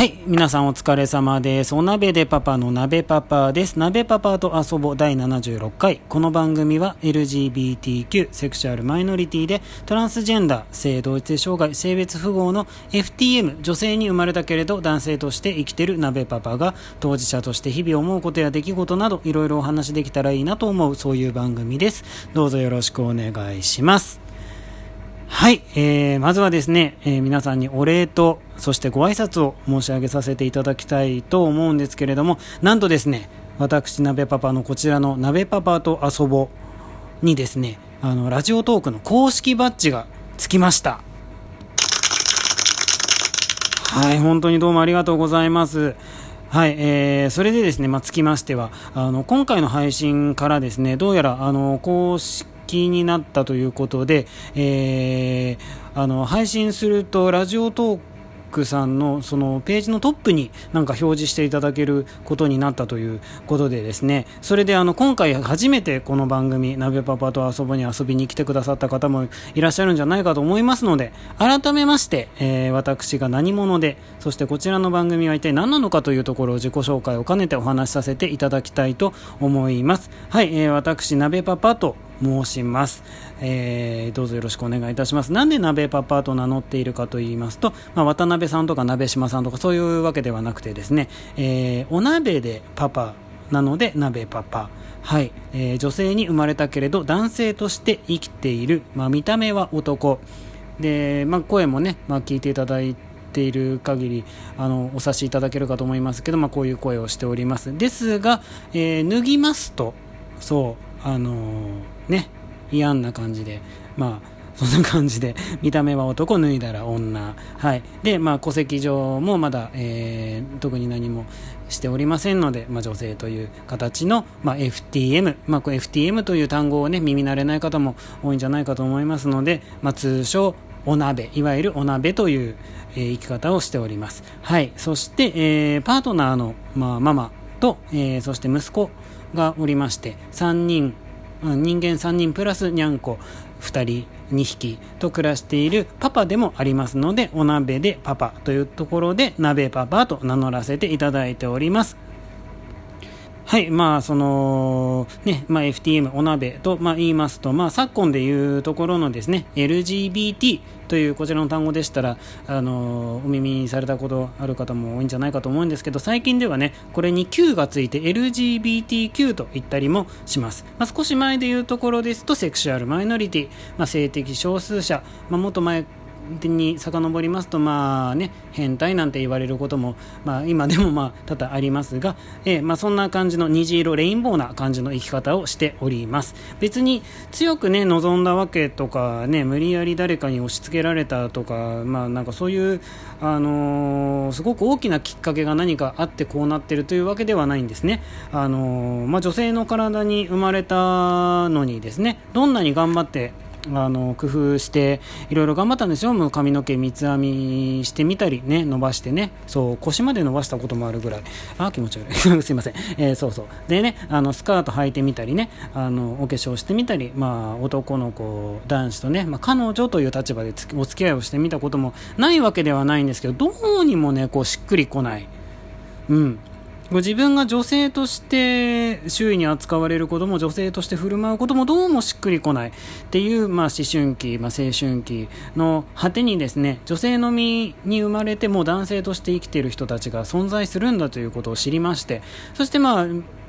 はい。皆さんお疲れ様です。お鍋でパパの鍋パパです。鍋パパと遊ぼ第76回。この番組は LGBTQ、セクシュアルマイノリティでトランスジェンダー、性同一性障害、性別符号の FTM、女性に生まれたけれど男性として生きてる鍋パパが当事者として日々思うことや出来事などいろいろお話できたらいいなと思うそういう番組です。どうぞよろしくお願いします。はい、えー、まずはですね、えー、皆さんにお礼と、そしてご挨拶を申し上げさせていただきたいと思うんですけれども、なんとですね、私、鍋パパのこちらの鍋パパと遊ぼうにですね、あの、ラジオトークの公式バッジがつきました。はい、本当にどうもありがとうございます。はい、えー、それでですね、まあ、つきましては、あの、今回の配信からですね、どうやら、あの、公式きになったということで、えー、あの配信するとラジオトーククさんのそのページのトップになんか表示していただけることになったということでですね。それであの今回初めてこの番組「鍋パパと遊ぼ」に遊びに来てくださった方もいらっしゃるんじゃないかと思いますので改めまして、えー、私が何者でそしてこちらの番組は一体何なのかというところを自己紹介を兼ねてお話しさせていただきたいと思います。はい、えー、私鍋パパと申します、えー、どうぞよろしくお願いいたします。なんで鍋パパと名乗っているかと言いますと、まあ、渡辺さんとか鍋島さんとかそういうわけではなくてですね、えー、お鍋でパパなので鍋パパ。はい、えー、女性に生まれたけれど男性として生きている、まあ、見た目は男。で、まあ、声もね、まあ、聞いていただいている限りあのお察しいただけるかと思いますけど、まあ、こういう声をしております。ですが、えー、脱ぎますとそうあのー、ね嫌な感じでまあそんな感じで 見た目は男脱いだら女。はい。でまあ戸籍上もまだ、えー、特に何もしておりませんので、まあ、女性という形の、まあ、FTM、まあ、FTM という単語をね耳慣れない方も多いんじゃないかと思いますので、まあ、通称お鍋いわゆるお鍋という、えー、生き方をしております。はい。そして、えー、パートナーの、まあ、ママと、えー、そして息子がおりまして3人人間3人プラスにゃんこ2人2匹と暮らしているパパでもありますのでお鍋でパパというところで鍋パパと名乗らせていただいております。はい、まあ、その、ね、まあ、FTM、お鍋と、まあ、言いますと、まあ、昨今でいうところのですね、LGBT というこちらの単語でしたら、あの、お耳にされたことある方も多いんじゃないかと思うんですけど、最近ではね、これに Q がついて LGBTQ と言ったりもします。まあ、少し前でいうところですと、セクシュアルマイノリティ、まあ、性的少数者、まあ、もっと前に遡りますと、まあね、変態なんて言われることも、まあ、今でもまあ多々ありますが、えー、まあ、そんな感じの虹色レインボーな感じの生き方をしております。別に強くね望んだわけとかね無理やり誰かに押し付けられたとかまあなんかそういうあのー、すごく大きなきっかけが何かあってこうなってるというわけではないんですね。あのー、まあ、女性の体に生まれたのにですねどんなに頑張ってあの工夫していろいろ頑張ったんですよ。もう髪の毛三つ編みしてみたりね伸ばしてね。そう腰まで伸ばしたこともあるぐらい。あ気持ち悪い。すいません、えー、そうそう。でねあのスカート履いてみたりね。あのお化粧してみたりまあ男の子男子とね、まあ、彼女という立場でお付き合いをしてみたこともないわけではないんですけどどうにもねこうしっくりこない。うん。ご自分が女性として周囲に扱われることも女性として振る舞うこともどうもしっくりこないっていう、まあ、思春期、まあ、青春期の果てにですね女性の身に生まれても男性として生きている人たちが存在するんだということを知りましてそしてまあ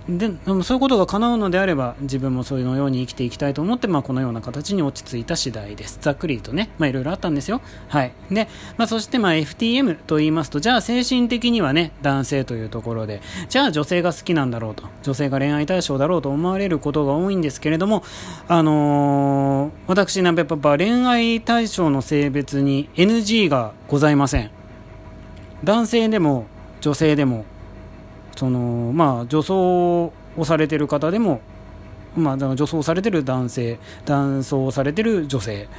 でそういうことが叶うのであれば自分もそういうのように生きていきたいと思って、まあ、このような形に落ち着いた次第です。ざっくりとね、まあ、いろいろあったんですよ、はい。でまあ、そして、まあ、FTM と言いますとじゃあ精神的にはね男性というところでじゃあ女性が好きなんだろうと女性が恋愛対象だろうと思われることが多いんですけれども、あのー、私ナベパパ恋愛対象の性別に NG がございません。男性でも女性でもそのまあ女装をされてる方でもまあ女装されてる男性男装されてる女性。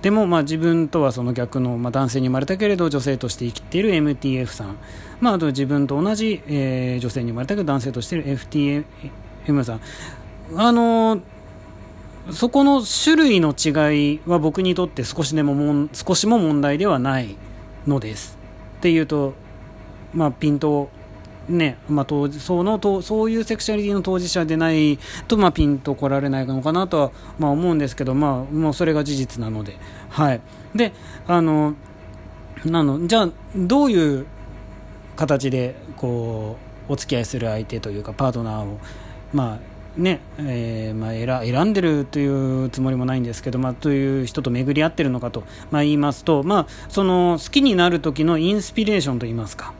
でもまあ自分とはその逆の、まあ、男性に生まれたけれど女性として生きている MTF さん、まあ、あと自分と同じ、えー、女性に生まれたけど男性としている FTM さん。あのそこの種類の違いは僕にとって少しでもも少しも問題ではないのです。っていうとまあ、ピントねまあ、そのそういうセクシャリティの当事者でないと、まあ、ピンと来られないのかなとは、まあ、思うんですけど、まあ、もうそれが事実なので、はい、であのなのじゃあどういう形でこうお付き合いする相手というかパートナーを、まあねえーまあ、選んでるというつもりもないんですけど、まあ、という人と巡り合ってるのかと、まあ、言いますと、まあ、その好きになる時のインスピレーションといいますか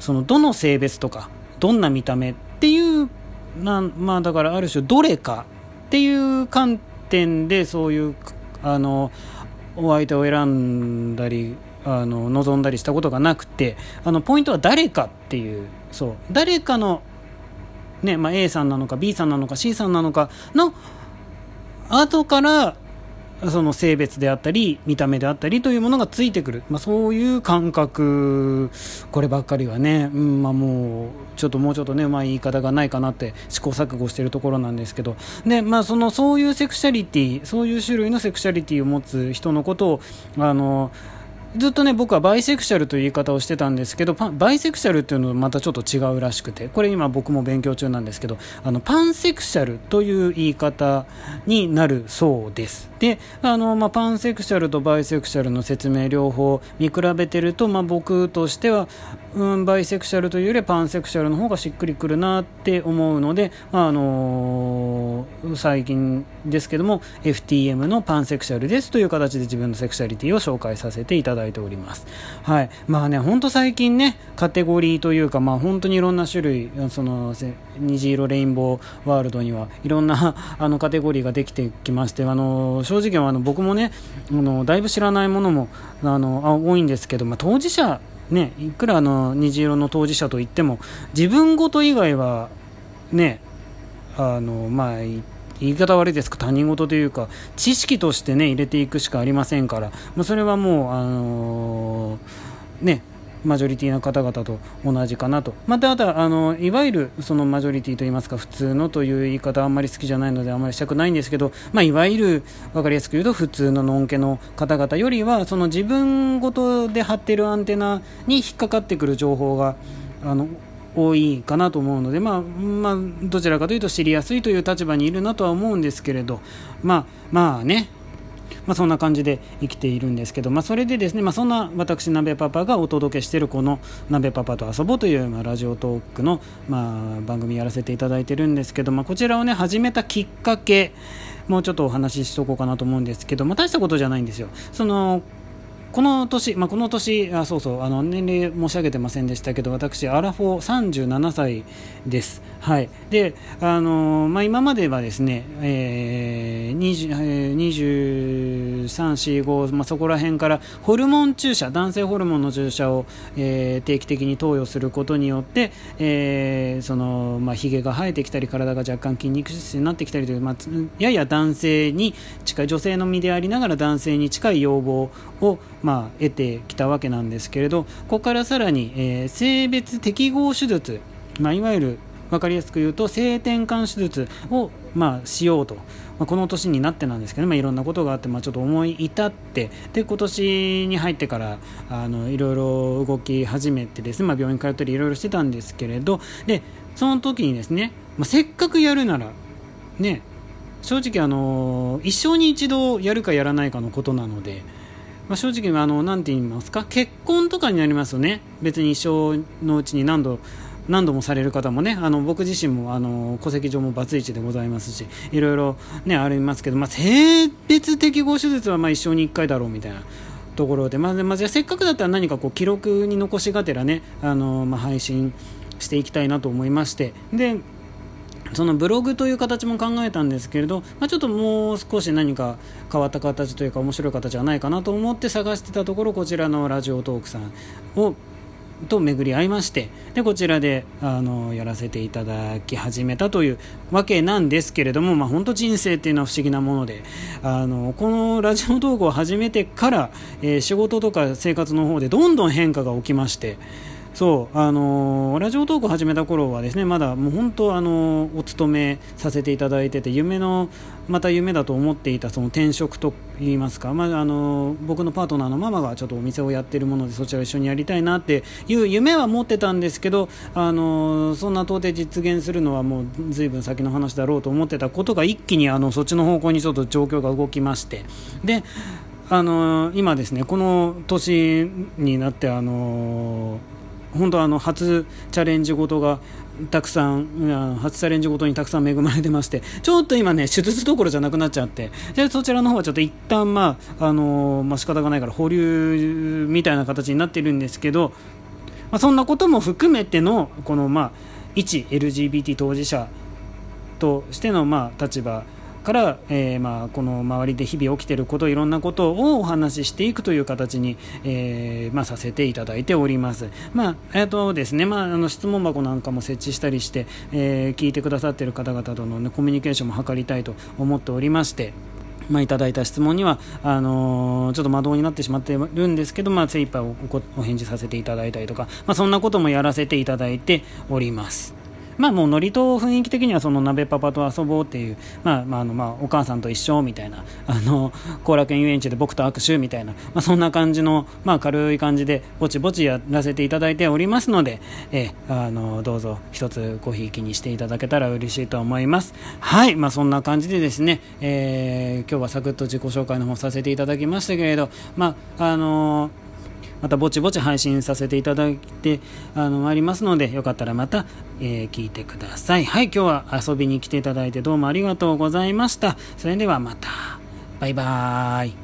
そのどの性別とかどんな見た目っていうなまあ、だからある種どれかっていう観点でそういうあのお相手を選んだりあの望んだりしたことがなくてあのポイントは誰かっていうそう誰かの、ねまあ、A さんなのか B さんなのか C さんなのかの後からその性別であったり見た目であったりというものがついてくる、まあ、そういう感覚。こればっかりはね、うんまあ、もうちょっともうちょっとねうまい言い方がないかなって試行錯誤しているところなんですけど。で、まあ、そのそういうセクシャリティそういう種類のセクシャリティを持つ人のことをあのずっとね僕はバイセクシャルという言い方をしてたんですけどバイセクシャルっていうのはまたちょっと違うらしくて。これ今僕も勉強中なんですけどあのパンセクシャルという言い方になるそうです。であの、まあ、パンセクシャルとバイセクシャルの説明両方見比べてると、まあ、僕としては、うん、バイセクシャルというよりパンセクシャルの方がしっくりくるなって思うので、あ、あのー、最近ですけども FTM のパンセクシャルですという形で自分のセクシャリティを紹介させていただいております。はい。まあね、ほんと最近ね、カテゴリーというか、まあ本当にいろんな種類、その、虹色レインボーワールドにはいろんなあのカテゴリーができてきまして、あの、正直あの僕もね、あの、だいぶ知らないものも、あの、多いんですけど、まあ当事者、ね、いくらあの虹色の当事者といっても自分ごと以外はねあのまあ言い方悪いですか他人事というか知識としてね入れていくしかありませんから、まあ、それはもうあのー、ねマジョリティの方々と同じかなと、また、あとあのいわゆるそのマジョリティといいますか普通のという言い方あんまり好きじゃないのであんまりしたくないんですけど、まあ、いわゆる分かりやすく言うと普通ののんけの方々よりはその自分ごとで張ってるアンテナに引っかかってくる情報があの多いかなと思うので、まあ、まあ、どちらかというと知りやすいという立場にいるなとは思うんですけれど、まあ、まあね、まあ、そんな感じで生きているんですけど、まあ、それでですね、まあ、そんな私、鍋パパがお届けしているこの「鍋パパと遊ぼう」という、まあ、ラジオトークの、まあ、番組やらせていただいてるんですけど、まあ、こちらをね始めたきっかけもうちょっとお話ししとこうかなと思うんですけど、まあ、大したことじゃないんですよ。そのこの年、まあ、この年あそうそうあの年齢申し上げてませんでしたけど私アラフォー37歳です。はい、であのまあ、今まではですね、えー、23、4、5、まあ、そこら辺からホルモン注射男性ホルモンの注射を、えー、定期的に投与することによって、えーそのまあ、髭が生えてきたり体が若干筋肉質になってきたりという、まあ、やや男性に近い女性の身でありながら男性に近い要望を、まあ、得てきたわけなんですけれどここからさらに、えー、性別適合手術、まあ、いわゆる分かりやすく言うと性転換手術を、まあ、しようと、まあ、この年になってなんですけど、まあ、いろんなことがあって、まあ、ちょっと思い至ってで今年に入ってからあのいろいろ動き始めてですね、まあ、病院通ったりいろいろしてたんですけれどでその時にですね、まあ、せっかくやるならね正直あの一生に一度やるかやらないかのことなので。まあ、正直あの、なんて言いますか、結婚とかになりますよね、別に一生のうちに何度何度もされる方もねあの僕自身もあの戸籍上もバツイチでございますしいろいろ、ね、ありますけど、まあ、性別適合手術はまあ一生に1回だろうみたいな。ところで、まあ、まあ、じゃせっかくだったら何かこう記録に残しがてらねあの、まあ、配信していきたいなと思いましてでそのブログという形も考えたんですけれど、まあ、ちょっともう少し何か変わった形というか面白い形はないかなと思って探してたところこちらのラジオトークさんをと巡り合いましてでこちらであのやらせていただき始めたというわけなんですけれども、まあ、本当人生っていうのは不思議なものであのこのラジオ投稿を始めてから、えー、仕事とか生活の方でどんどん変化が起きましてそうあのー、ラジオトーク始めた頃はですねまだもう本当あのー、お勤めさせていただいてて夢のまた夢だと思っていたその転職といいますか、まああのー、僕のパートナーのママがちょっとお店をやってるものでそちらを一緒にやりたいなっていう夢は持ってたんですけど、あのそんな到底実現するのはもうずいぶん先の話だろうと思ってたことが一気にあのそっちの方向にちょっと状況が動きまして。であの今ですねこの年になってあの本当あの初チャレンジごとがたくさん初チャレンジごとにたくさん恵まれてましてちょっと今ね手術どころじゃなくなっちゃってでそちらの方はちょっと一旦まああのまあ仕方がないから保留みたいな形になってるんですけど、まあ、そんなことも含めてのこのまあ一 LGBT 当事者としてのまあ立場から、えー、まあ、この周りで日々起きていることいろんなことをお話ししていくという形に、えー、まあ、させていただいております。まあえーとですねまあ、あの質問箱なんかも設置したりして、え聞いてくださっている方々との、ね、コミュニケーションも図りたいと思っておりまして。まあ、いただいた質問にはあのー、ちょっと魔導になってしまってるんですけど、まあ、精一杯おお返事させていただいたりとか、まあ、そんなこともやらせていただいております。まあもうノリと雰囲気的にはその鍋パパと遊ぼうっていう、まあまああのまあお母さんと一緒みたいな、あの、後楽園遊園地で僕と握手みたいな、まあそんな感じの、まあ軽い感じでぼちぼちやらせていただいておりますので、えあの、どうぞ一つごひいきにしていただけたら嬉しいと思います。はい、まあそんな感じでですね、えー、今日はサクッと自己紹介の方させていただきましたけれど、まああのーまたぼちぼち配信させていただいてあのありますのでよかったらまた、えー、聞いてください。はい今日は遊びに来ていただいてどうもありがとうございました。それではまた。バイバーイ。